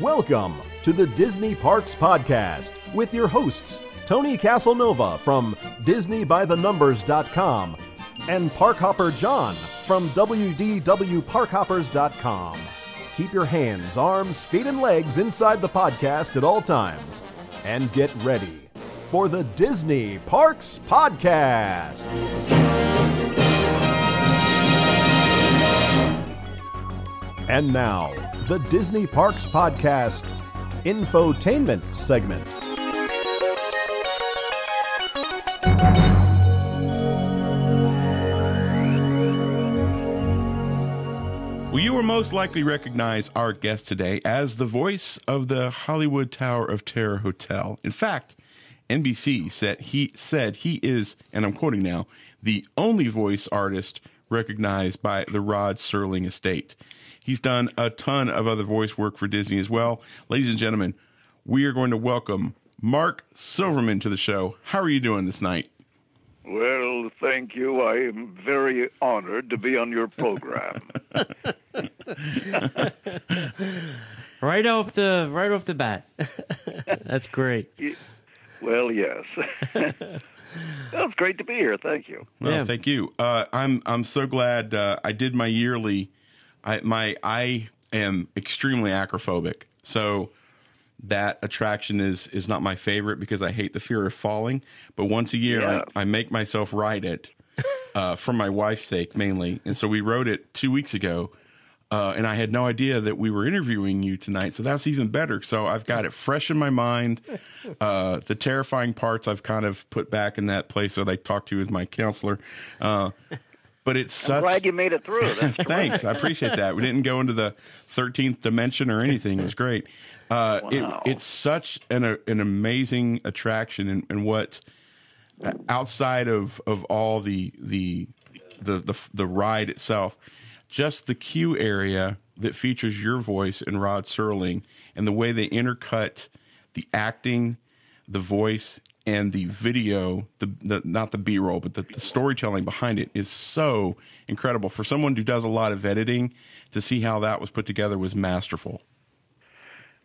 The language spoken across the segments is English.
Welcome to the Disney Parks Podcast with your hosts, Tony Casanova from DisneyByTheNumbers.com and Parkhopper John from WDWParkhoppers.com. Keep your hands, arms, feet, and legs inside the podcast at all times and get ready for the Disney Parks Podcast. And now, the Disney Parks Podcast infotainment segment. Well, you will most likely recognize our guest today as the voice of the Hollywood Tower of Terror Hotel. In fact, NBC said he said he is, and I'm quoting now, the only voice artist recognized by the Rod Serling estate. He's done a ton of other voice work for Disney as well. Ladies and gentlemen, we are going to welcome Mark Silverman to the show. How are you doing this night? Well, thank you. I am very honored to be on your program. right off the right off the bat. That's great. well, yes. well, it's great to be here. Thank you. Well, Yeah. thank you. Uh, I'm I'm so glad uh, I did my yearly. I my I am extremely acrophobic, so that attraction is is not my favorite because I hate the fear of falling. But once a year, Yeah. I, I make myself ride it uh, for my wife's sake mainly, and so we rode it two weeks ago. Uh, and I had no idea that we were interviewing you tonight, so that's even better. So I've got it fresh in my mind. Uh, the terrifying parts I've kind of put back in that place that I talked to you with my counselor. But it's I'm such. glad you made it through. That's. Thanks, I appreciate that. We didn't go into the thirteenth dimension or anything. It was great. Uh, Wow. it, it's such an a, an amazing attraction, and, and what uh, outside of of all the the the the, the ride itself, just the queue area that features your voice and Rod Serling, and the way they intercut the acting, the voice, and the video, the, the not the B roll, but the, the storytelling behind it is so incredible. For someone who does a lot of editing, to see how that was put together was masterful.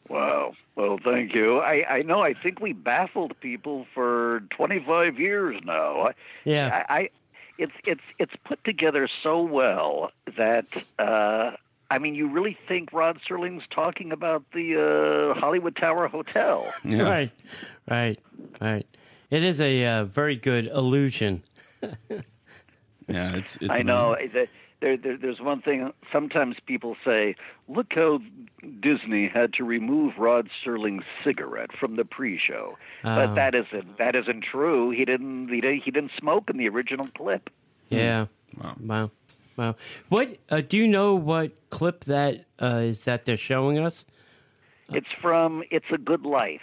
Wow. Well, thank you. I, I know. I think we baffled people for 25 years now. Yeah. I, I it's it's it's put together so well that uh, I mean, you really think Rod Serling's talking about the uh, Hollywood Tower Hotel? Yeah. Right. Right. Right. It is a uh, very good illusion. Yeah, it's. it's I know. amazing. that There, there, there's one thing. Sometimes people say, "Look how Disney had to remove Rod Serling's cigarette from the pre-show," but Oh. that isn't that isn't true. He didn't. He didn't, he didn't smoke in the original clip. Yeah. Wow. Wow. Wow. What uh, do you know? What clip that uh, is that they're showing us? It's from "It's a Good Life."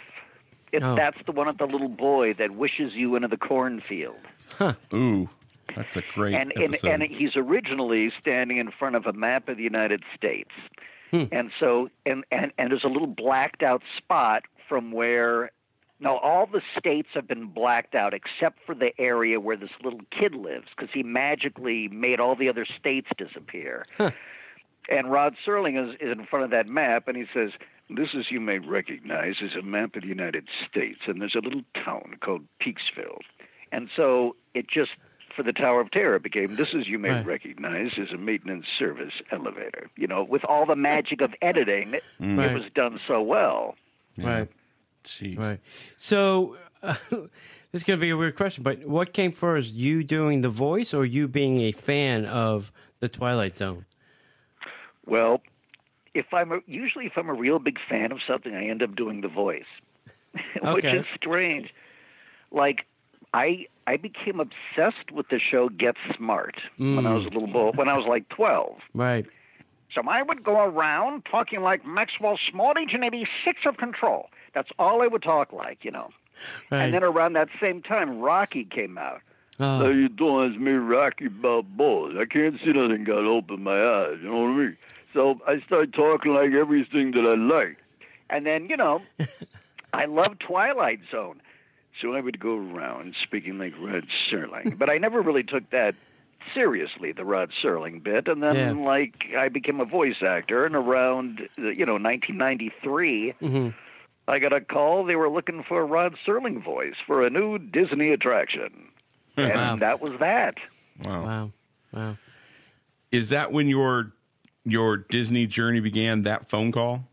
It, Oh. That's the one of the little boy that wishes you into the cornfield. Ooh, that's a great and, and episode. and he's originally standing in front of a map of the United States, hmm. and so and, and and there's a little blacked out spot from where no all the states have been blacked out except for the area where this little kid lives because he magically made all the other states disappear. And Rod Serling is, is in front of that map, and he says, "This is you may recognize is a map of the United States, and there's a little town called Peaksville." And so it just for the Tower of Terror became this is you may Right. recognize is a maintenance service elevator. You know, with all the magic of editing, it Right. was done so well. Right. Jeez. Right. So uh, this is going to be a weird question, but what came first, you doing the voice or you being a fan of the Twilight Zone? Well, if I'm a, usually if I'm a real big fan of something, I end up doing the voice, which is strange. Like I I became obsessed with the show Get Smart when I was a mm. little boy, when I was like twelve. Right. So I would go around talking like Maxwell Smart, and maybe six of Control. That's all I would talk like, you know. Right. And then around that same time, Rocky came out. Ah. How oh, you doing? It's me, Rocky Balboa. I can't see nothing. Got to open my eyes. You know what I mean? So I started talking like everything that I like. And then, you know, I love Twilight Zone. So I would go around speaking like Rod Serling. But I never really took that seriously the Rod Serling bit, and then Yeah. like I became a voice actor, and around uh, you know 1993. hmm I got a call. They were looking for a Rod Serling voice for a new Disney attraction. And Wow. that was that. Wow. Wow. Wow. Is that when your your Disney journey began? That phone call?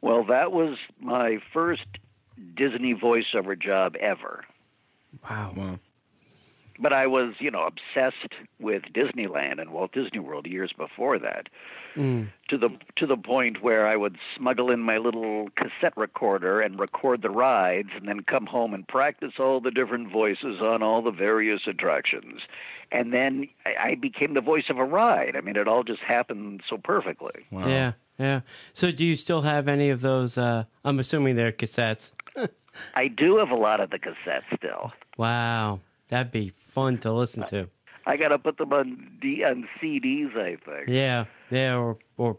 Well, that was my first Disney voiceover job ever. Wow. Wow. But I was, you know, obsessed with Disneyland and Walt Disney World years before that. Mm. To the to the point where I would smuggle in my little cassette recorder and record the rides and then come home and practice all the different voices on all the various attractions. And then I, I became the voice of a ride. I mean, it all just happened so perfectly. Wow. Yeah. Yeah. So, do you still have any of those? Uh, I'm assuming they're cassettes. I do have a lot of the cassettes still. Wow. That'd be fun to listen to. I got to put them on D on CDs, I think. Yeah. Yeah. Or or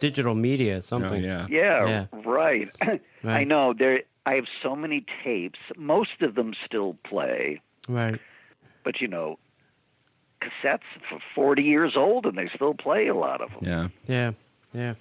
digital media, Oh, something. yeah. Yeah, Yeah. right. I know there. I have so many tapes. Most of them still play, Right. but you know, cassettes for forty years old, and they still play a lot of them. Yeah. Yeah. Yeah.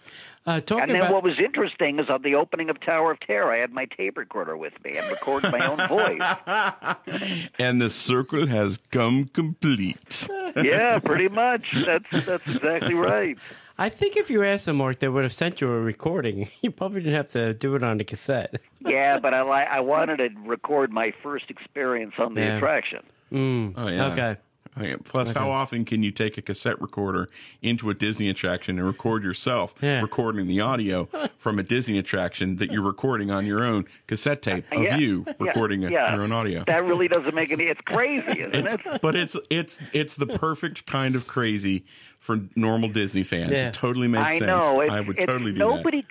Uh, talking And then about what was interesting is on the opening of Tower of Terror, I had my tape recorder with me and recorded my own voice. And the circle has come complete. Yeah, pretty much. That's that's exactly right. I think if you asked them, Mark, they would have sent you a recording. You probably didn't have to do it on the cassette. Yeah, but I li- I wanted to record my first experience on the Yeah. attraction. Mm. Oh, yeah. Okay. Yeah. Plus, how often can you take a cassette recorder into a Disney attraction and record yourself Yeah. recording the audio from a Disney attraction that you're recording on your own cassette tape of Yeah. you Yeah, recording yeah. your own audio? That really doesn't make any. It's crazy, isn't It's, it? but it's it's it's the perfect kind of crazy for normal Disney fans. Yeah. It totally makes I sense. know. It's, I would totally do nobody.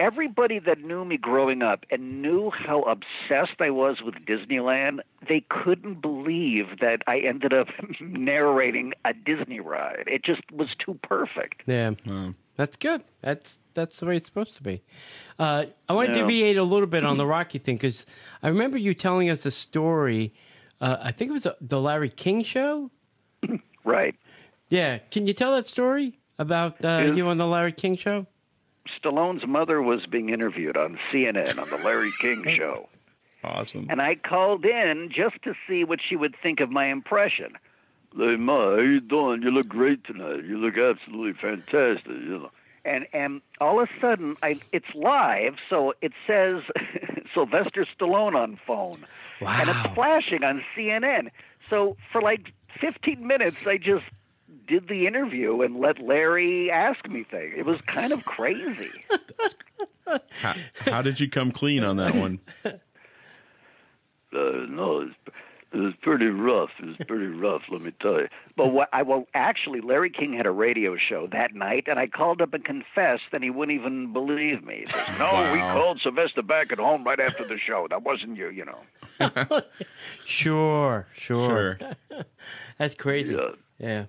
Everybody that knew me growing up and knew how obsessed I was with Disneyland, they couldn't believe that I ended up narrating a Disney ride. It just was too perfect. Yeah. that. Um, That's good. That's that's the way it's supposed to be. Uh, I want to Yeah. deviate a little bit on the Rocky thing because I remember you telling us a story. Uh, I think it was the Larry King show. Right. Yeah, can you tell that story about uh, Is- you on the Larry King show? Stallone's mother was being interviewed on CNN on the Larry King oh, show. awesome. And I called in just to see what she would think of my impression. Hey, Ma, how you doing? You look great tonight. You look absolutely fantastic. You know. And and all of a sudden, I it's live, so it says Sylvester Stallone on phone, wow. and it's flashing on CNN. So for like 15 minutes, I just did the interview and let Larry ask me things. It was kind of crazy. How, how did you come clean on that one? Uh, no, it's, it was pretty rough. It was pretty rough, let me tell you. But what I well, actually, Larry King had a radio show that night, and I called up and confessed, and he wouldn't even believe me. He says, "No, we called Sylvester back at home right after the show. That wasn't you, you know." Sure, sure. Sure. That's crazy. Yeah, Yeah.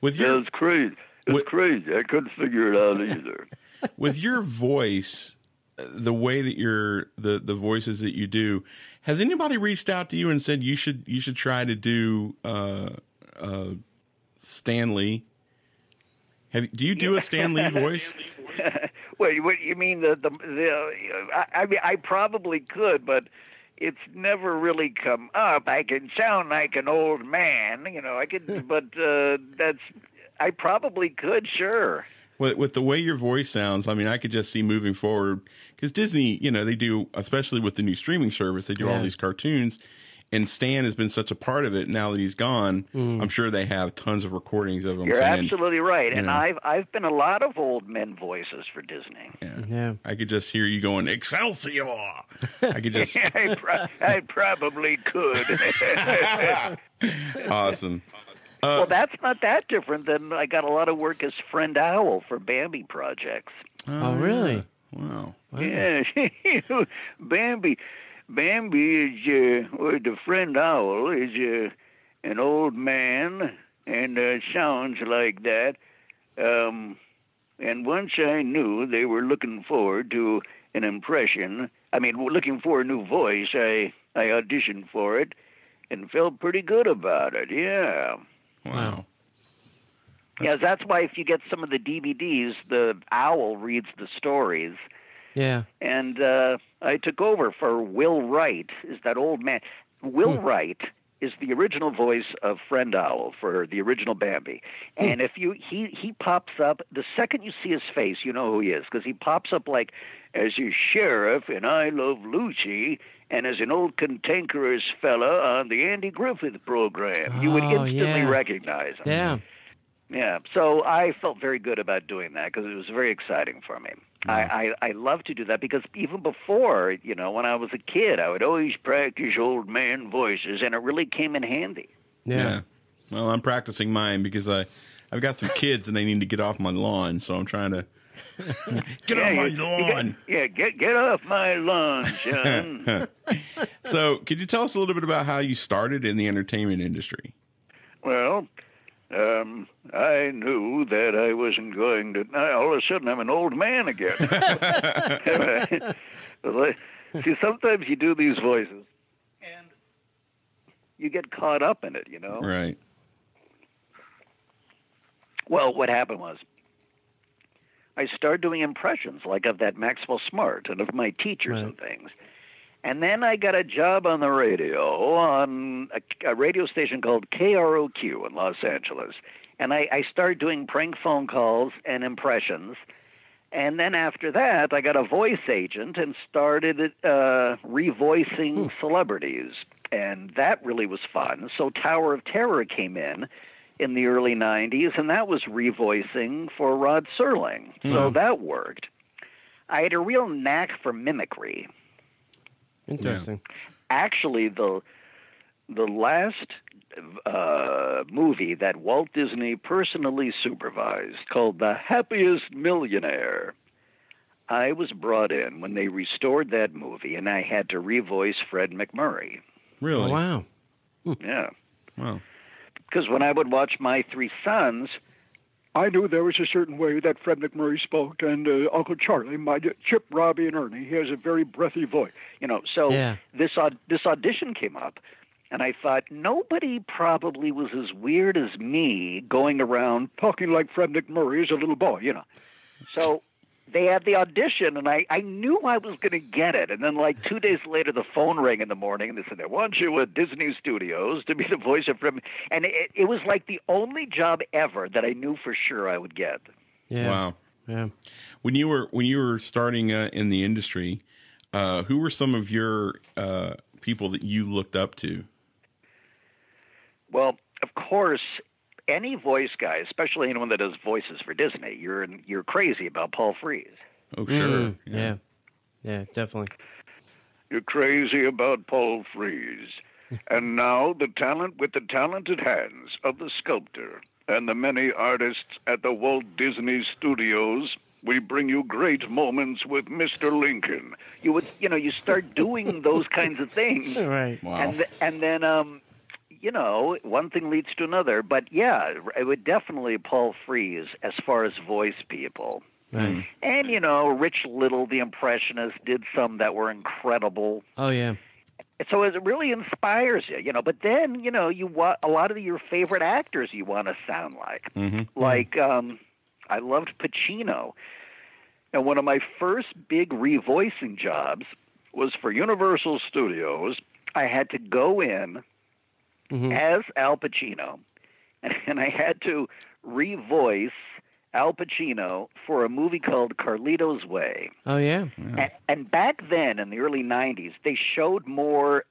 With yeah, your it's crazy. It's What- crazy. I couldn't figure it out either. with your voice, uh, the way that you're the the voices that you do, has anybody reached out to you and said you should you should try to do uh uh Stanley? Have do you do a Stanley voice? Wait, what you mean the the, the I, I mean I probably could, but it's never really come up. I can sound like an old man, you know. I could, but uh, that's I probably could, sure. with, with the way your voice sounds, I mean, I could just see moving forward because Disney, you know, they do, especially with the new streaming service, they do all these cartoons, and Stan has been such a part of it. Now that he's gone, mm. I'm sure they have tons of recordings of him. You're saying, absolutely right, and know. I've I've been a lot of old men voices for Disney. Yeah. I could just hear you going Excelsior. I could just I, pro- I probably could. awesome. Uh, well, that's not that different than I got a lot of work as friend owl for Bambi projects. Oh, really? Oh, wow. Yeah, Bambi. Bambi is uh, well, the friend owl is uh, an old man and uh, sounds like that. Um, and once I knew they were looking forward to an impression, I mean, looking for a new voice, I I auditioned for it, and felt pretty good about it. Yeah. Wow. Yeah, that's why if you get some of the DVDs, the owl reads the stories. Yeah. And uh, I took over for Will Wright, is that old man. Will hmm. Wright is the original voice of Friend Owl for the original Bambi. Hmm. And if you he he pops up the second you see his face, you know who he is because he pops up like as your sheriff and I Love Lucy and as an old cantankerous fella on the Andy Griffith program. you would Oh, instantly yeah. recognize him. Yeah. Yeah, so I felt very good about doing that because it was very exciting for me. I, I I love to do that because even before, you know, when I was a kid, I would always practice old man voices, and it really came in handy. Yeah. Yeah. Well, I'm practicing mine because I I've got some kids and they need to get off my lawn, so I'm trying to get off my you- you get- lawn. yeah, get get off my lawn, son. So, could you tell us a little bit about how you started in the entertainment industry? well, um, I knew that I wasn't going to. Now, all of a sudden, I'm an old man again. See, sometimes you do these voices, and you get caught up in it. You know. Right. Well, what happened was I started doing impressions like of that Maxwell Smart and of my teachers Right. and things. And then I got a job on the radio on a, a radio station called KROQ in Los Angeles. And I, I started doing prank phone calls and impressions. And then after that, I got a voice agent and started uh, revoicing celebrities. And that really was fun. So Tower of Terror came in in the early 90s, and that was revoicing for Rod Serling. So that worked. I had a real knack for mimicry. Interesting. Actually, the the last uh, movie that Walt Disney personally supervised, called The Happiest Millionaire, I was brought in when they restored that movie, and I had to revoice Fred MacMurray. Really? Oh, wow. Yeah. Wow. because when I would watch my three sons, I knew there was a certain way that Fred MacMurray spoke, and uh, Uncle Charlie, my Chip, Robbie, and Ernie, he has a very breathy voice. you know, so Yeah. this aud- this audition came up, and I thought nobody probably was as weird as me going around Talking like Fred MacMurray as a little boy, you know. So they had the audition, and I, I knew I was going to get it. And then, like two days later, the phone rang in the morning, and they said, "They want you at Disney Studios to be the voice of Fred." And it, it was like the only job ever that I knew for sure I would get. Yeah. Wow. Yeah. When you were when you were starting uh, in the industry, uh, who were some of your uh, people that you looked up to? Well, of course, any voice guy, especially anyone that does voices for Disney, you're you're crazy about Paul Frees. Oh, sure. Mm, yeah. yeah. definitely. You're crazy about Paul Frees. and now the talent with the talented hands of the sculptor and the many artists at the Walt Disney Studios. We bring you great moments with Mr. Lincoln. You would, you know, you start doing those kinds of things, Right. Wow. and and then um, you know, one thing leads to another. But yeah, it would definitely Paul Frees as far as voice people. Right. And you know, Rich Little, the impressionist, did some that were incredible. Oh, yeah. so it really inspires you, you know. But then, you know, you want a lot of your favorite actors you want to sound like. Mm-hmm. Like, um, I loved Pacino, and one of my first big revoicing jobs was for Universal Studios. I had to go in Mhm. as Al Pacino, and, and I had to revoice Al Pacino for a movie called Carlito's Way. Oh, yeah. And, and back then, in the early 90s, they showed more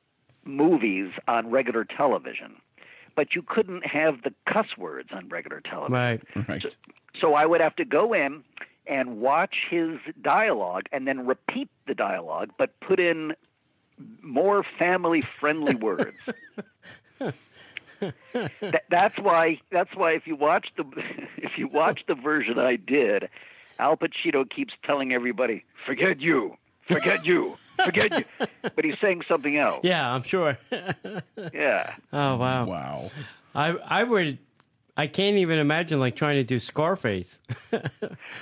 movies on regular television, but you couldn't have the cuss words on regular television. Right. Right. So I would have to go in and watch his dialogue and then repeat the dialogue, but put in more family friendly words. Th- that's why. That's why if you watch the if you watch the version I did, Al Pacino keeps telling everybody, "Forget you, forget you, forget you," but he's saying something else. Yeah, I'm sure. Yeah. oh, wow. Wow. I, I would, I can't even imagine like trying to do Scarface.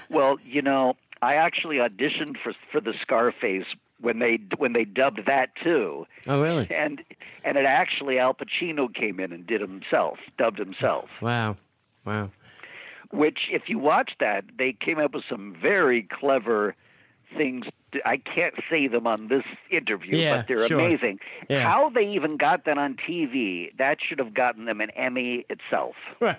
Well, you know, I actually auditioned for for the Scarface when they when they dubbed that too, Oh, really? and and it actually Al Pacino came in and did himself, dubbed himself. Wow. Wow. Which, if you watch that, they came up with some very clever things. I can't say them on this interview, Yeah, but they're sure. amazing. Yeah. How they even got that on TV, that should have gotten them an Emmy itself. Right.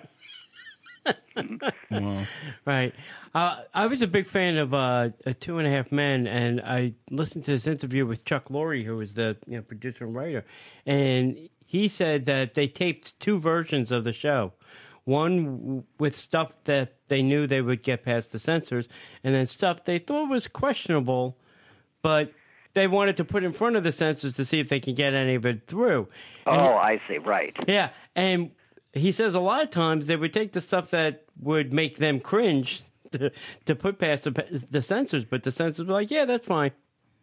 Wow. Right. Uh, I was a big fan of uh, uh, Two and a Half Men, and I listened to this interview with Chuck Lorre, who was the you know, producer and writer, and he said that they taped two versions of the show. One with stuff that they knew they would get past the censors, and then stuff they thought was questionable, but they wanted to put in front of the censors to see if they can get any of it through. Oh, I see. Right. yeah, and he says a lot of times they would take the stuff that would make them cringe to, to put past the, the censors, but the censors were like, "Yeah, that's fine.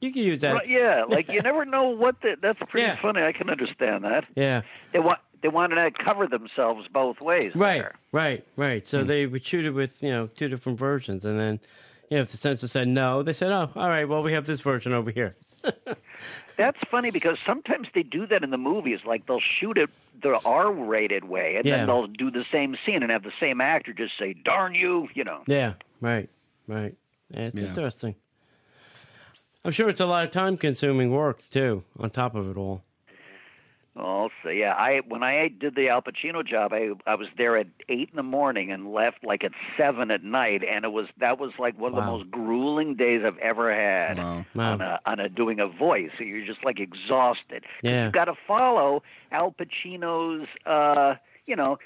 You can use that." Right, yeah, like you never know what the. That's pretty Yeah. funny. I can understand that. Yeah, They want they wanted to cover themselves both ways. right, there. right, right. So hmm. they would shoot it with you know two different versions, and then you know, if the censor said no, they said, "Oh, all right. Well, we have this version over here." That's funny because sometimes they do that in the movies. Like they'll shoot it the R-rated way, and Yeah. then they'll do the same scene and have the same actor just say "darn you," you know. Yeah, right, right. Yeah, it's Yeah. interesting. I'm sure it's a lot of time-consuming work too, on top of it all. Oh, so yeah, I when I did the Al Pacino job, I I was there at eight in the morning and left like at seven at night, and it was that was like one of the most grueling days I've ever had Wow. Wow. on a on a doing a voice. So you're just like exhausted. Yeah. You've got to follow Al Pacino's, uh, you know.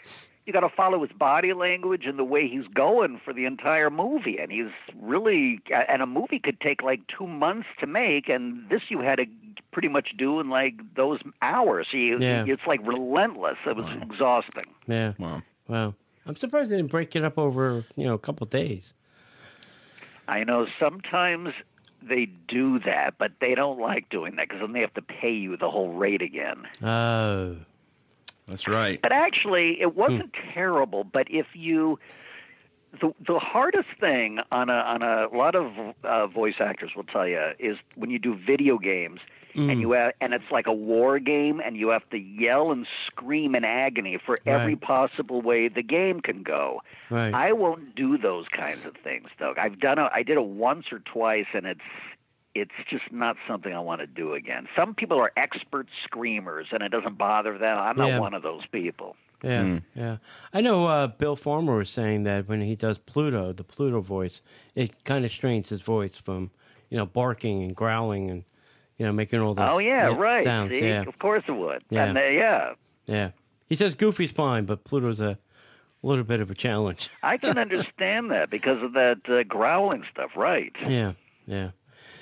You got to follow his body language and the way he's going for the entire movie, and he's really. And a movie could take like two months to make, and this you had to pretty much do in like those hours. So you, Yeah. it's like relentless. It was exhausting. Yeah. Wow. Wow. I'm surprised they didn't break it up over, you know, a couple of days. I know sometimes they do that, but they don't like doing that because then they have to pay you the whole rate again. Oh. That's right. But actually, it wasn't terrible. But if you, the the hardest thing on a on a lot of uh, voice actors will tell you is when you do video games and you have, and it's like a war game and you have to yell and scream in agony for every possible way the game can go. Right. I won't do those kinds of things, Doug. I've done it. I did it once or twice, and it's it's just not something I want to do again. Some people are expert screamers, and it doesn't bother them. I'm not Yeah. one of those people. Yeah, yeah. I know uh, Bill Farmer was saying that when he does Pluto, the Pluto voice, it kind of strains his voice from, you know, barking and growling and, you know, making all those Oh yeah, right. sounds. See, Yeah, of course it would. Yeah. And uh, yeah, yeah. He says Goofy's fine, but Pluto's a little bit of a challenge. I can understand that because of that uh, growling stuff. Right. yeah, yeah.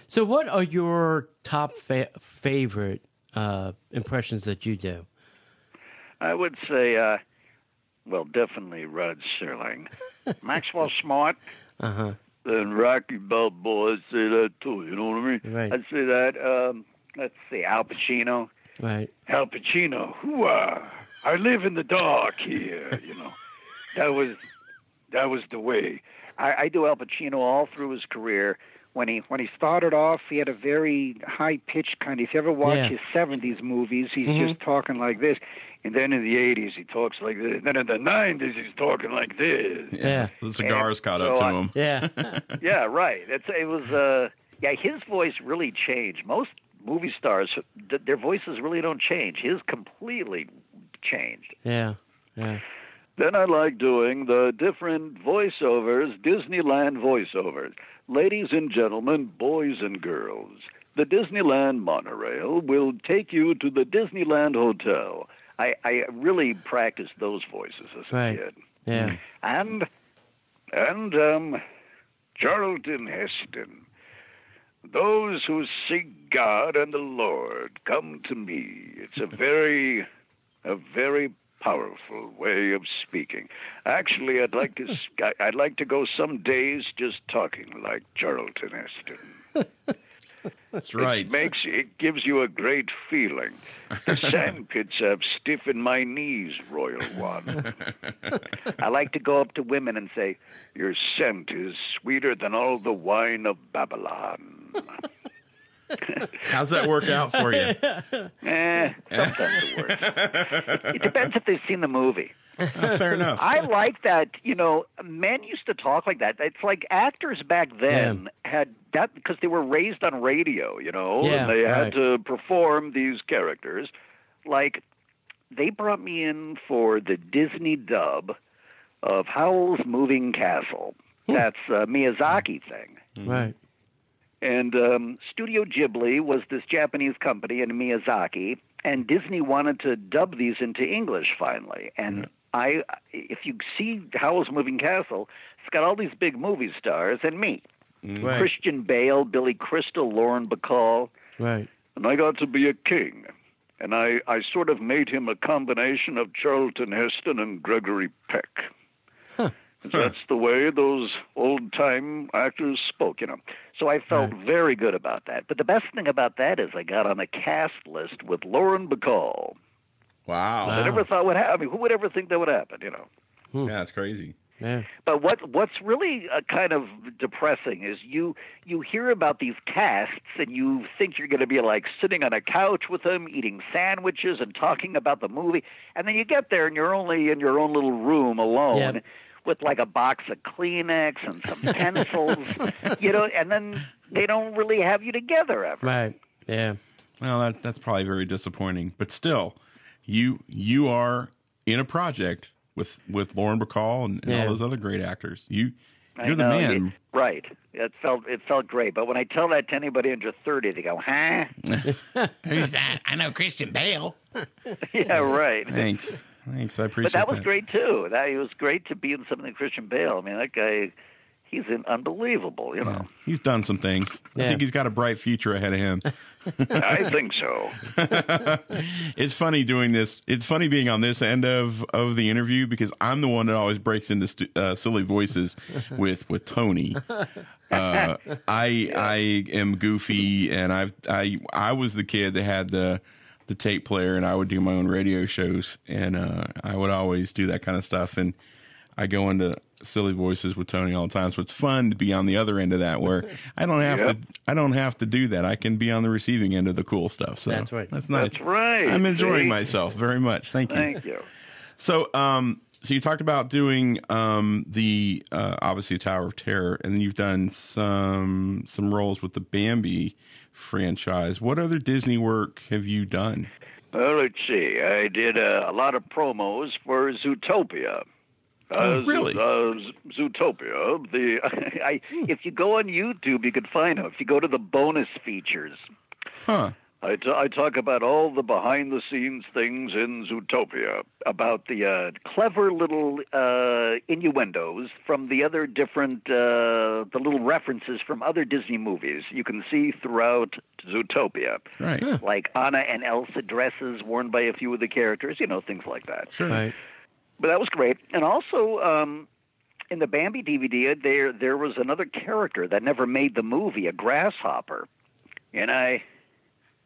So, what are your top fa- favorite uh, impressions that you do? I would say, uh, well, definitely Rod Serling. Maxwell Smart Uh huh. and Rocky Balboa I say that too. You know what I mean? Right. I'd say that. Um, let's see, Al Pacino. Right. Al Pacino. Hooah! I live in the dark here. You know, that was that was the way. I, I do Al Pacino all through his career. When he when he started off, he had a very high pitched kind. Of, if you ever watch Yeah. his '70s movies, he's Mhm. just talking like this. And then in the '80s, he talks like this. Then in the '90s, he's talking like this. Yeah. The cigars caught so up to I- him. Yeah. Yeah, right. It's it was uh yeah, his voice really changed. Most movie stars th- their voices really don't change. His completely changed. yeah. Yeah. Then I like doing the different voiceovers, Disneyland voiceovers. Ladies and gentlemen, boys and girls, the Disneyland monorail will take you to the Disneyland Hotel. I I really practiced those voices as a Right. kid. Yeah. And and um Charlton Heston. Those who seek God and the Lord come to me. It's a very a very powerful way of speaking. Actually, I'd like to s- I- I'd like to go some days just talking like Charlton Heston. That's right. It makes it gives you a great feeling. The sandpits have stiffened my knees, Royal One. I like to go up to women and say, Your scent is sweeter than all the wine of Babylon. How's that work out for you? eh, sometimes it works. It, depends if they've seen the movie. Uh, fair enough. I like that. You know, men used to talk like that. It's like actors back then had that because they were raised on radio. You know, Yeah, and they right. had to perform these characters. Like they brought me in for the Disney dub of Howl's Moving Castle. That's a Miyazaki thing. Right. And um, Studio Ghibli was this Japanese company in Miyazaki, and Disney wanted to dub these into English finally. And I, if you see Howl's Moving Castle, it's got all these big movie stars and me, Right. Christian Bale, Billy Crystal, Lauren Bacall, Right. and I got to be a king. And I, I sort of made him a combination of Charlton Heston and Gregory Peck. That's the way those old time actors spoke, you know. So I felt very good about that. But the best thing about that is I got on a cast list with Lauren Bacall. wow. I never thought would happen. I mean, who would ever think that would happen, you know? Yeah, that's crazy. Yeah. But what what's really uh, kind of depressing is you you hear about these casts and you think you're going to be like sitting on a couch with them eating sandwiches and talking about the movie and then you get there and you're only in your own little room alone Yep. With like a box of Kleenex and some pencils you know and then they don't really have you together ever Right. Yeah. Well, that that's probably very disappointing. But still, you you are in a project with with Lauren Bacall and, and Yeah. all those other great actors. You you're the know, man. it- right it felt it felt great but when I tell that to anybody under 30 they go huh Who's that? I know Christian Bale. yeah right Thanks. Thanks. I appreciate But that was great too. That it was great to be in something with Christian Bale. I mean, that guy, he's in unbelievable. You know. Yeah. He's done some things. I think he's got a bright future ahead of him. I think so. it's funny doing this. It's funny being on this end of of the interview because I'm the one that always breaks into stu- uh, silly voices with with Tony. Uh, I I am goofy, and I've I I was the kid that had the the tape player, and I would do my own radio shows, and uh, I would always do that kind of stuff, and I go into silly voices with Tony all the time. So it's fun to be on the other end of that, where I don't have Yep. to I don't have to do that. I can be on the receiving end of the cool stuff. So That's right. That's nice. That's right. I'm enjoying See? myself very much. Thank you. Thank you. So, um, so you talked about doing um, the uh, obviously Tower of Terror, and then you've done some some roles with the Bambi franchise. What other Disney work have you done? Well, let's see. I did uh, a lot of promos for Zootopia. Uh, Oh, really? Zo- uh, Z- Zootopia. The I, if you go on YouTube, you can find them. If you go to the bonus features, Huh? I, t- I talk about all the behind the scenes things in Zootopia. about the uh, clever little uh, innuendos from the other different, uh, the little references from other Disney movies you can see throughout Zootopia. Right. Like Anna and Elsa dresses worn by a few of the characters, you know, things like that. Sure. Right. But that was great. And also, um, in the Bambi DVD, there there was another character that never made the movie, a grasshopper, and I.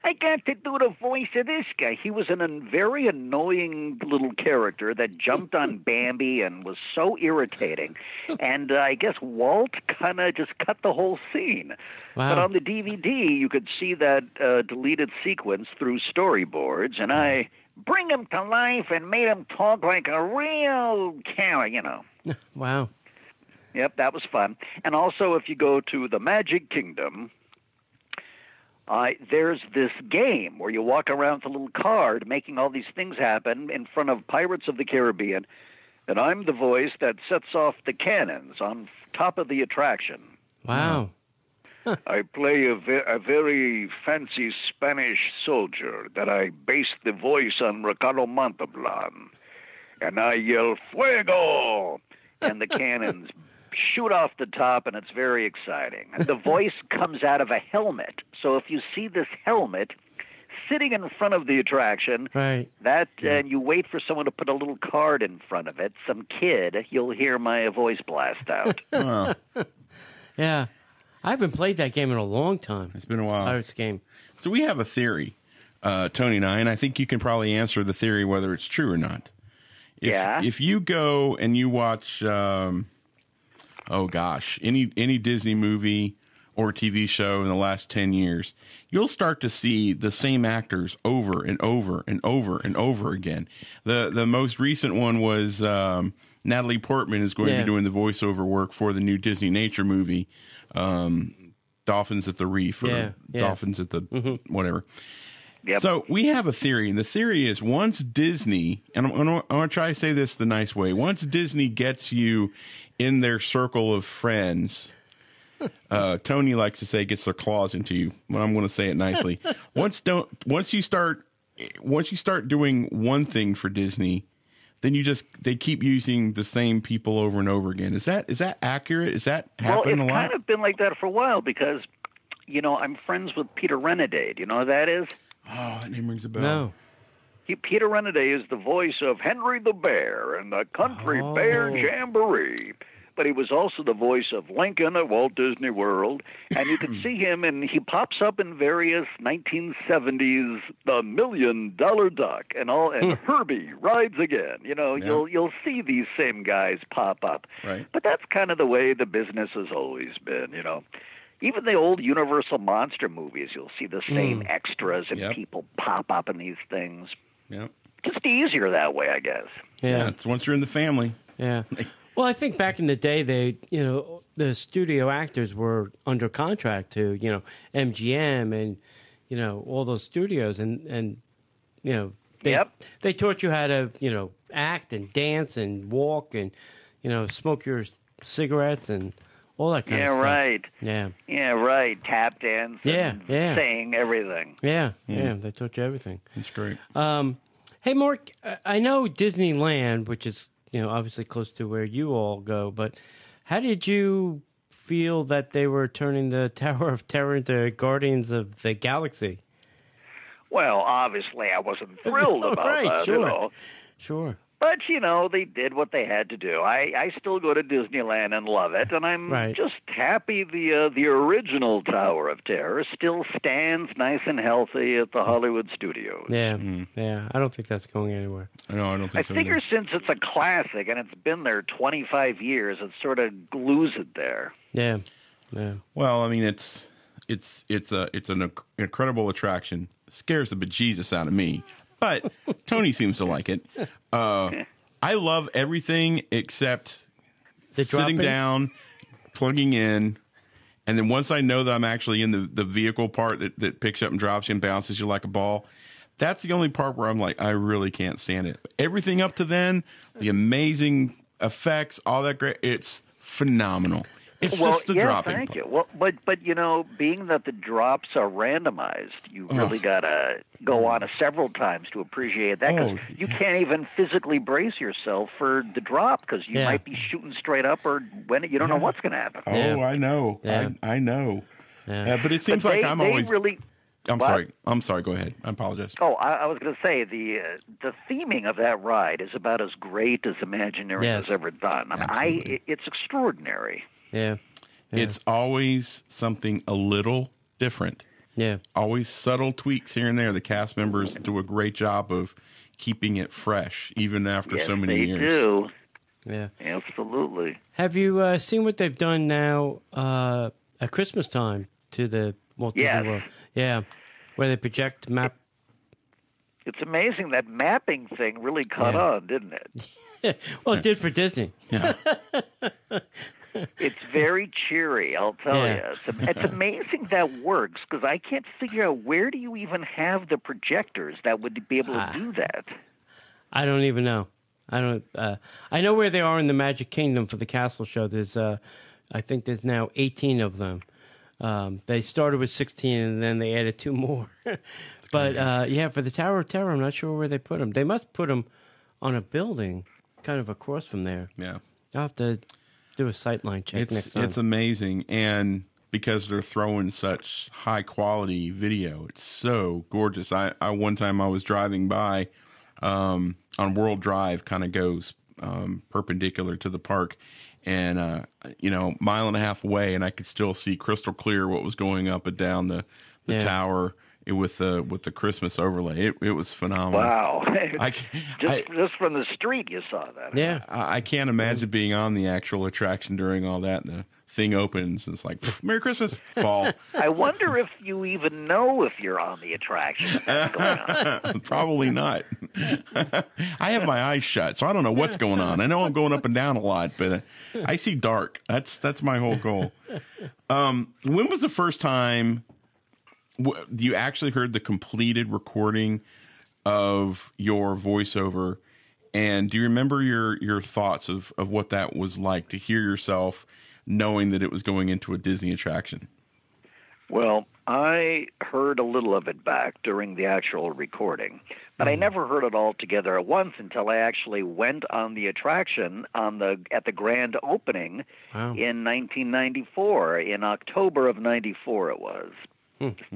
I got to do the voice of this guy. He was an, a very annoying little character that jumped on Bambi and was so irritating. And uh, I guess Walt kind of just cut the whole scene. Wow. But on the DVD, you could see that uh, deleted sequence through storyboards, and I bring him to life and made him talk like a real cow, you know. Wow. Yep, that was fun. And also, if you go to the Magic Kingdom, uh, there's this game where you walk around with a little card making all these things happen in front of Pirates of the Caribbean. And I'm the voice that sets off the cannons on top of the attraction. Wow. I play a, ve- a very fancy Spanish soldier that I based the voice on Ricardo Montalban. And I yell, Fuego! and the cannons shoot off the top, and it's very exciting. The voice comes out of a helmet. So if you see this helmet sitting in front of the attraction, Right. that and you wait for someone to put a little card in front of it, some kid, you'll hear my voice blast out. Wow. Yeah. I haven't played that game in a long time. It's been a while. Pirates game. So we have a theory, uh, Tony and I, and I think you can probably answer the theory whether it's true or not. If, Yeah. If you go and you watch, um, oh gosh, any any Disney movie or TV show in the last ten years, you'll start to see the same actors over and over and over and over again. the The most recent one was um, Natalie Portman is going to be doing the voiceover work for the new Disney nature movie. Um, Dolphins at the Reef or Yeah, yeah. Mm-hmm. Dolphins at the whatever. Yep. So we have a theory, and the theory is once Disney, and I'm, I'm going to try to say this the nice way. Once Disney gets you in their circle of friends, uh, Tony likes to say gets their claws into you, but I'm going to say it nicely. once don't once you start once you start doing one thing for Disney, then you just they keep using the same people over and over again. Is that is that accurate? Is that well, happening it's a lot? kind of been like that for a while because, you know, I'm friends with Peter Renaday. You know who that is? Oh, that name rings a bell. No. He, Peter Renaday is the voice of Henry the Bear in the Country oh. Bear Oh. Jamboree. But he was also the voice of Lincoln at Walt Disney World, and you can see him, and he pops up in various 1970s The Million Dollar Duck and all, and Herbie rides again. You know, you'll you'll see these same guys pop up. Right. But that's kind of the way the business has always been. You know, even the old Universal monster movies, you'll see the hmm. same extras and Yep. people pop up in these things. Yeah. Just easier that way, I guess. yeah, Yeah. it's once you're in the family. Yeah. Well, I think back in the day, they, you know, the studio actors were under contract to, you know, MGM and, you know, all those studios, and and, you know, they Yep. they taught you how to, you know, act and dance and walk and, you know, smoke your cigarettes and all that kind yeah, of stuff. right. Yeah. Yeah, right. Tap dance. Yeah, and yeah. Sing everything. Yeah. Yeah. They taught you everything. It's great. Um, hey, Mark, I- I know Disneyland, which is you know obviously close to where you all go, but how did you feel that they were turning the Tower of Terror into Guardians of the Galaxy? Well, obviously, I wasn't thrilled about Right, that. sure. You know. Sure. But you know, they did what they had to do. I I still go to Disneyland and love it, and I'm Right. just happy the uh, the original Tower of Terror still stands nice and healthy at the Hollywood Studios. Yeah. Yeah. I don't think that's going anywhere. No, I don't I think so. figure either. since it's a classic and it's been there 25 years, it sort of glues it there. Yeah. Yeah. Well, I mean, it's it's it's a it's an incredible attraction. Scares the bejesus out of me, but Tony seems to like it. Uh, I love everything except The sitting dropping? down, plugging in, and then once I know that I'm actually in the the vehicle part that that picks up and drops you and bounces you like a ball. That's the only part where I'm like, I really can't stand it. Everything up to then, the amazing effects, all that great, it's phenomenal. It's well, just the yeah, dropping. thank you. Well, but but you know, being that the drops are randomized, you really gotta go on it several times to appreciate that because Oh, you can't even physically brace yourself for the drop because you Yeah. might be shooting straight up or when you don't know what's going to happen. Oh, Yeah. I know. Yeah. I, I know. Yeah. Uh, but it seems but like they, I'm they always. really. I'm what? sorry. I'm sorry. Go ahead. I apologize. Oh, I, I was going to say the uh, the theming of that ride is about as great as Imagineering Yes. has ever done. I mean, I it's extraordinary. Yeah. Yeah. It's always something a little different. Yeah. Always subtle tweaks here and there. The cast members do a great job of keeping it fresh, even after yes, so many they years. do. Yeah. Absolutely. Have you uh, seen what they've done now uh, at Christmas time to the Walt Yes. Disney World? Yeah, where they project map. It's amazing that mapping thing really caught Yeah. on, didn't it? well, it did for Disney. Yeah. It's very cheery, I'll tell Yeah. you. It's, it's amazing that works because I can't figure out where do you even have the projectors that would be able to Ah. do that. I don't even know. I don't. Uh, I know where they are in the Magic Kingdom for the Castle Show. There's, uh, I think there's now 18 of them. Um, they started with 16 and then they added two more. but uh, yeah, for the Tower of Terror, I'm not sure where they put them. They must put them on a building, kind of across from there. yeah. I'll have to do a sightline check next It's time. it's amazing, and because they're throwing such high quality video, it's so gorgeous. I, I one time I was driving by um, on World Drive, kind of goes um, perpendicular to the park, and uh, you know, mile and a half away, and I could still see crystal clear what was going up and down the the Yeah. tower with the with the Christmas overlay. It it was phenomenal. Wow. I, just I, just from the street, you saw that. Yeah. I I can't imagine being on the actual attraction during all that. And the thing opens, and it's like Merry Christmas, fall. I wonder if you even know if you're on the attraction. On. Probably not. I have my eyes shut, so I don't know what's going on. I know I'm going up and down a lot, but uh, I see dark. That's that's my whole goal. Um, when was the first time w- you actually heard the completed recording of your voiceover? And do you remember your your thoughts of of what that was like to hear yourself knowing that it was going into a Disney attraction? Well, I heard a little of it back during the actual recording, but Mm-hmm. I never heard it all together at once until I actually went on the attraction on the at the grand opening Wow. in 1994 in October of 94 it was.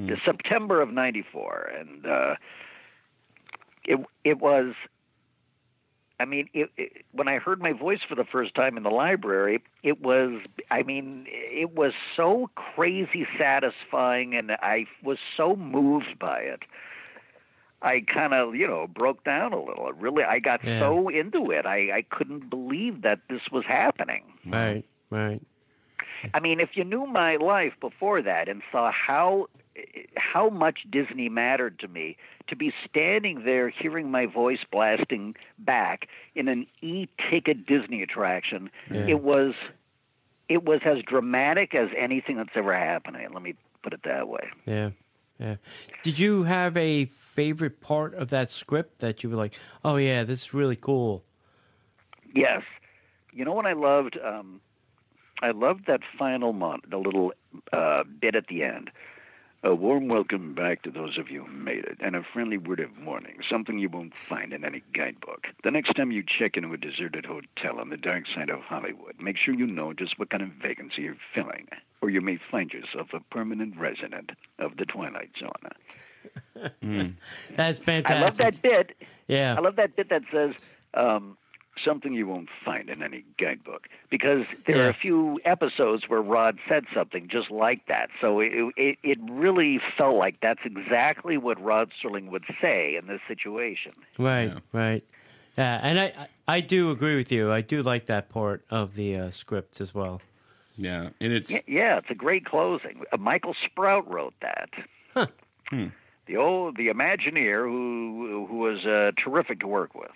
The September of 94 and uh it it was I mean, it, it, when I heard my voice for the first time in the library, it was, I mean, it was so crazy satisfying, and I was so moved by it. I kind of, you know, broke down a little. It really, I got Yeah. so into it. I, I couldn't believe that this was happening. Right. Right. I mean, if you knew my life before that and saw how how much Disney mattered to me, to be standing there hearing my voice blasting back in an e-ticket Disney attraction, Yeah. it was it was as dramatic as anything that's ever happened. Let me put it that way. Yeah. Yeah. Did you have a favorite part of that script that you were like, oh yeah, this is really cool? Yes. You know what I loved? Um, I loved that final mon- the little uh, bit at the end. A warm welcome back to those of you who made it, and a friendly word of warning, something you won't find in any guidebook. The next time you check into a deserted hotel on the dark side of Hollywood, make sure you know just what kind of vacancy you're filling, or you may find yourself a permanent resident of the Twilight Zone. That's fantastic. I love that bit. Yeah. I love that bit that says um, something you won't find in any guidebook because there are a few episodes where Rod said something just like that. So it, it it really felt like that's exactly what Rod Serling would say in this situation. Right, right. Yeah, and I, I I do agree with you. I do like that part of the uh, script as well. Yeah, and it's Y- Yeah, it's a great closing. Uh, Michael Sprout wrote that. The old the Imagineer who who was uh, terrific to work with.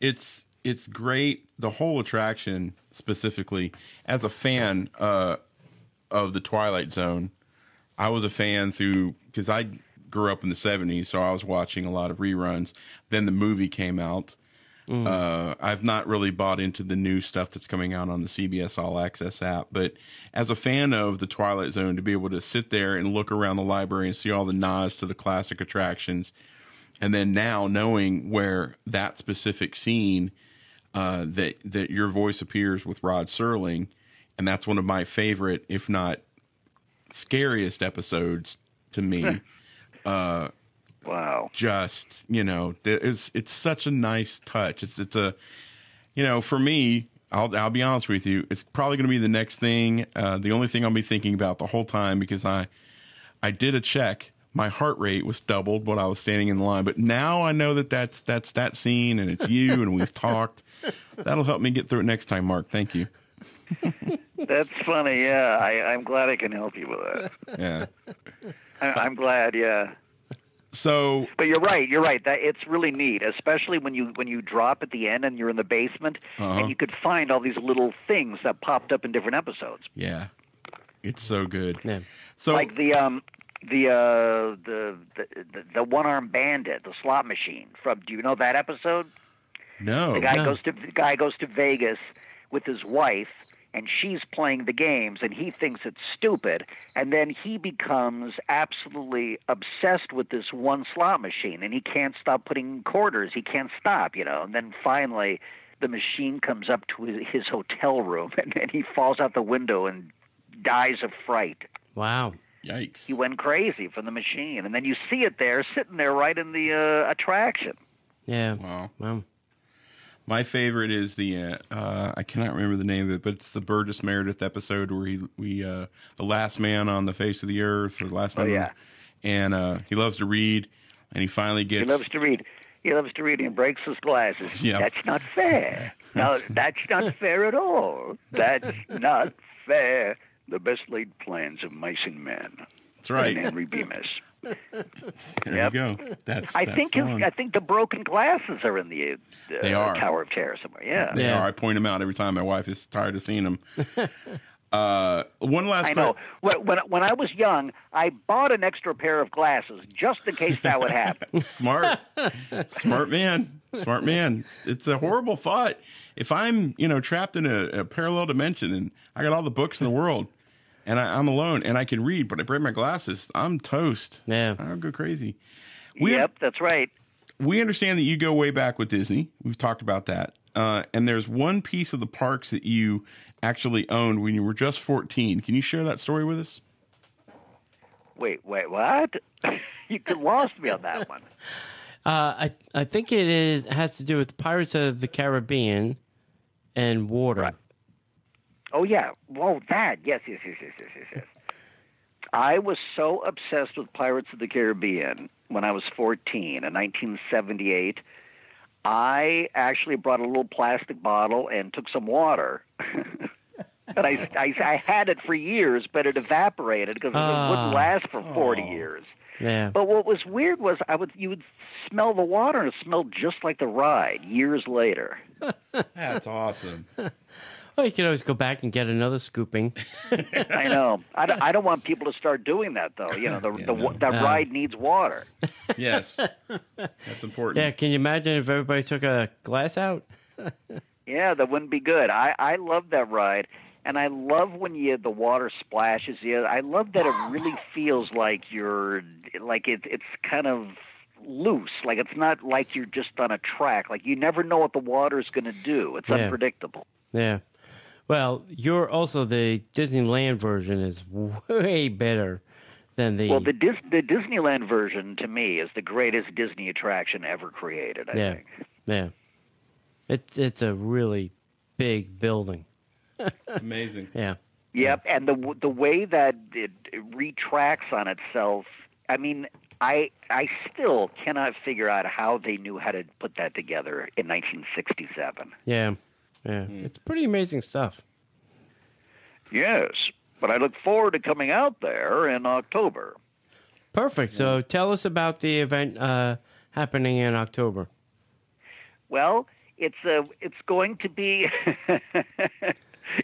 It's it's great. The whole attraction, specifically, as a fan uh, of the Twilight Zone, I was a fan through because I grew up in the '70s, so I was watching a lot of reruns. Then the movie came out. Uh, I've not really bought into the new stuff that's coming out on the CBS All Access app, but as a fan of the Twilight Zone, to be able to sit there and look around the library and see all the nods to the classic attractions, and then now knowing where that specific scene uh, that that your voice appears with Rod Serling, and that's one of my favorite, if not scariest episodes to me. Wow. Just you know, it's it's such a nice touch. It's it's a you know for me. I'll I'll be honest with you. It's probably going to be the next thing. Uh, the only thing I'll be thinking about the whole time because I I did a check. My heart rate was doubled when I was standing in the line, but now I know that that's that's that scene and it's you and we've talked. That'll help me get through it next time, Mark. Thank you. That's funny. Yeah, I, I'm glad I can help you with that. Yeah. I, I'm glad. Yeah. So But you're right. You're right. That it's really neat, especially when you when you drop at the end and you're in the basement Uh-huh. and you could find all these little things that popped up in different episodes, yeah, it's so good. Yeah. So like the um the uh the the the, the one armed bandit, the slot machine. From do you know that episode? no, The guy No. goes to the guy goes to Vegas with his wife, and she's playing the games, and he thinks it's stupid, and then he becomes absolutely obsessed with this one slot machine, and he can't stop putting quarters. He can't stop, you know. And then finally, the machine comes up to his, his hotel room, and, and he falls out the window and dies of fright. Wow. Yikes. He went crazy from the machine, and then you see it there, sitting there right in the uh, attraction. Yeah. Wow. Wow. My favorite is the uh, uh, I cannot remember the name of it, but it's the Burgess Meredith episode where he we uh, the last man on the face of the earth or the last man, Oh, on- yeah. and uh, he loves to read, and he finally gets He loves to read. He loves to read and breaks his glasses. Yeah. That's not fair. No, that's not fair at all. That's not fair. The best laid plans of mice and men. that's right. And Henry Bemis. There Yep. you go. That's I that's think the his. I think the broken glasses are in the uh, They are. Tower of Terror somewhere. Yeah. They Yeah. are. I point them out every time my wife is tired of seeing them. uh, one last. I know. When, when when I was young, I bought an extra pair of glasses just in case that would happen. Smart, smart man, smart man. It's a horrible thought. If I'm, you know, trapped in a, a parallel dimension and I got all the books in the world, and I, I'm alone and I can read, but I break my glasses, I'm toast. Yeah. I'll go crazy. We yep, that's right. we understand that you go way back with Disney. We've talked about that. Uh, and there's one piece of the parks that you actually owned when you were just 14. Can you share that story with us? Wait, wait, what? you could lost me on that one. Uh, I I think it is has to do with Pirates of the Caribbean and water. Oh yeah. Whoa, that. Yes, yes, yes, yes, yes, yes, yes. I was so obsessed with Pirates of the Caribbean when I was 14 in 1978. I actually brought a little plastic bottle and took some water. and I, I, I had it for years, but it evaporated because Ah. it wouldn't last for 40 Oh. years. Yeah. But what was weird was I would you would smell the water and it smelled just like the ride years later. That's awesome. Well, you could always go back and get another scooping. I know. I don't, I don't want people to start doing that though. You know, the Yeah, the, no. the Uh. ride needs water. Yes, that's important. Yeah, can you imagine if everybody took a glass out? Yeah, that wouldn't be good. I I love that ride, and I love when you the water splashes you. I love that it really feels like you're like it. It's kind of loose. Like it's not like you're just on a track. Like you never know what the water's going to do. It's Yeah. unpredictable. Yeah. Well, you're also the Disneyland version is way better than the. Well, the Dis- the Disneyland version to me is the greatest Disney attraction ever created. I Yeah. think. yeah. It's it's a really big building. Amazing. Yeah. Yep, and the the way that it, it retracts on itself. I mean, I I still cannot figure out how they knew how to put that together in 1967. Yeah. Yeah. It's pretty amazing stuff. Yes, but I look forward to coming out there in October. Perfect. So tell us about the event uh, happening in October. Well, it's a it's going to be.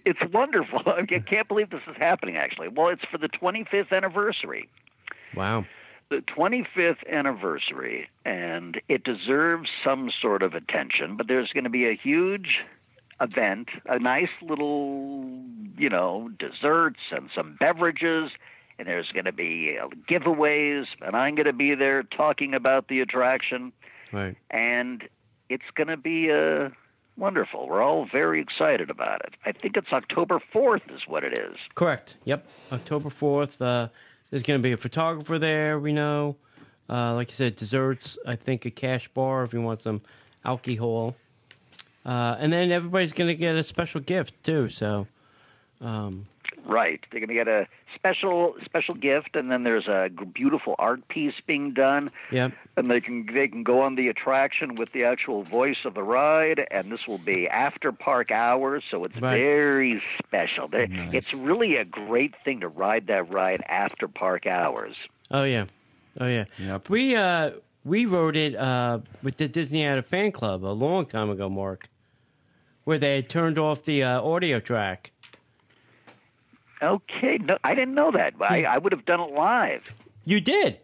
it's wonderful. I can't believe this is happening. Actually, well, it's for the 25th anniversary. Wow. the 25th anniversary, and it deserves some sort of attention. But there's going to be a huge event, a nice little, you know, desserts and some beverages, and there's going to be uh, giveaways, and I'm going to be there talking about the attraction, Right. and it's going to be uh, wonderful. We're all very excited about it. I think it's October 4th, is what it is. Correct. Yep. October 4th. Uh, there's going to be a photographer there, we know. Uh, like you said, desserts. I think a cash bar if you want some alcohol. Uh, and then everybody's going to get a special gift, too. So, um, Right. They're going to get a special special gift, and then there's a beautiful art piece being done, yep. and they can they can go on the attraction with the actual voice of the ride, and this will be after park hours, so it's Right. very special. Nice. It's really a great thing to ride that ride after park hours. Oh, yeah. Oh, yeah. Yep. We, uh, we rode it uh, with the Disney Out of Fan Club a long time ago, Mark, where they had turned off the uh, audio track. Okay, no, I didn't know that. I, I would have done it live. You did.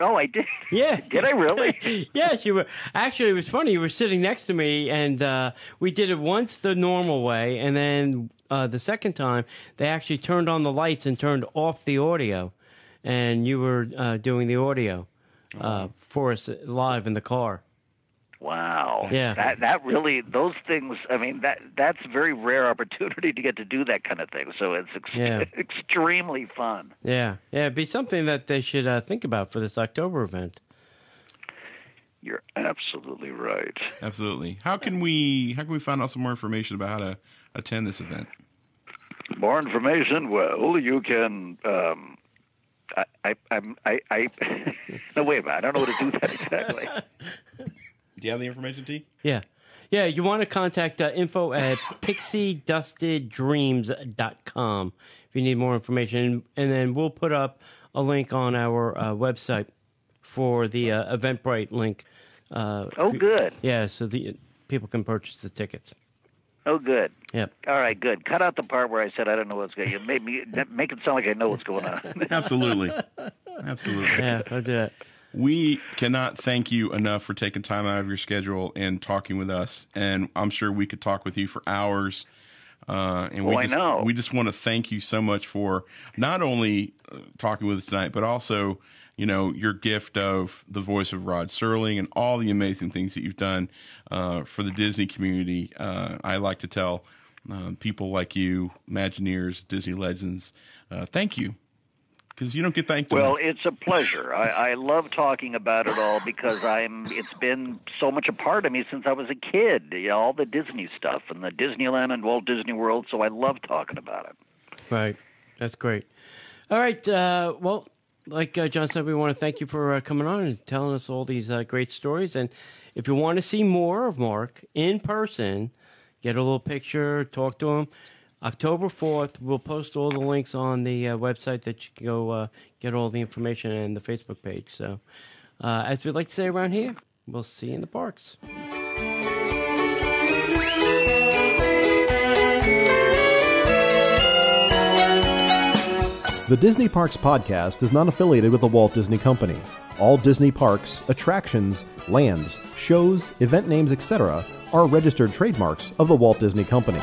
Oh, I did. Yeah. Did I really? yes, you were. Actually, it was funny. You were sitting next to me, and uh, we did it once the normal way, and then uh, the second time they actually turned on the lights and turned off the audio, and you were uh, doing the audio uh, for us live in the car. Wow. Yeah. That that really those things. I mean that that's a very rare opportunity to get to do that kind of thing. So it's ex- Yeah. extremely fun. Yeah, yeah, it'd be something that they should uh, think about for this October event. You're absolutely right. Absolutely. How can we how can we find out some more information about how to attend this event? More information? Well, you can. Um, I, I, I'm, I, I. no, wait a minute. I don't know how to do that exactly. Do you have the information, T? Yeah. Yeah, you want to contact uh, info at pixiedusteddreams.com if you need more information. And then we'll put up a link on our uh, website for the uh, Eventbrite link. Uh, Oh, good. Yeah, so the people can purchase the tickets. Oh, good. Yep. All right, good. Cut out the part where I said I don't know what's going. You made me make it sound like I know what's going on. Absolutely. Absolutely. Yeah, I'll do that. We cannot thank you enough for taking time out of your schedule and talking with us. And I'm sure we could talk with you for hours. Uh, and we Oh, I just, know. we just want to thank you so much for not only uh, talking with us tonight, but also, you know, your gift of the voice of Rod Serling and all the amazing things that you've done uh, for the Disney community. Uh, I like to tell uh, people like you, Imagineers, Disney legends, uh, thank you because you don't get thanked Well, enough. it's a pleasure. I, I love talking about it all because I'm. It's been so much a part of me since I was a kid. You know, all the Disney stuff and the Disneyland and Walt Disney World. So I love talking about it. Right. That's great. All right. Uh, well, like uh, John said, we want to thank you for uh, coming on and telling us all these uh, great stories. And if you want to see more of Mark in person, get a little picture, talk to him. October 4th, we'll post all the links on the uh, website that you can go uh, get all the information and the Facebook page. So, uh, as we like to say around here, we'll see you in the parks. The Disney Parks Podcast is not affiliated with the Walt Disney Company. All Disney parks, attractions, lands, shows, event names, etc., are registered trademarks of the Walt Disney Company.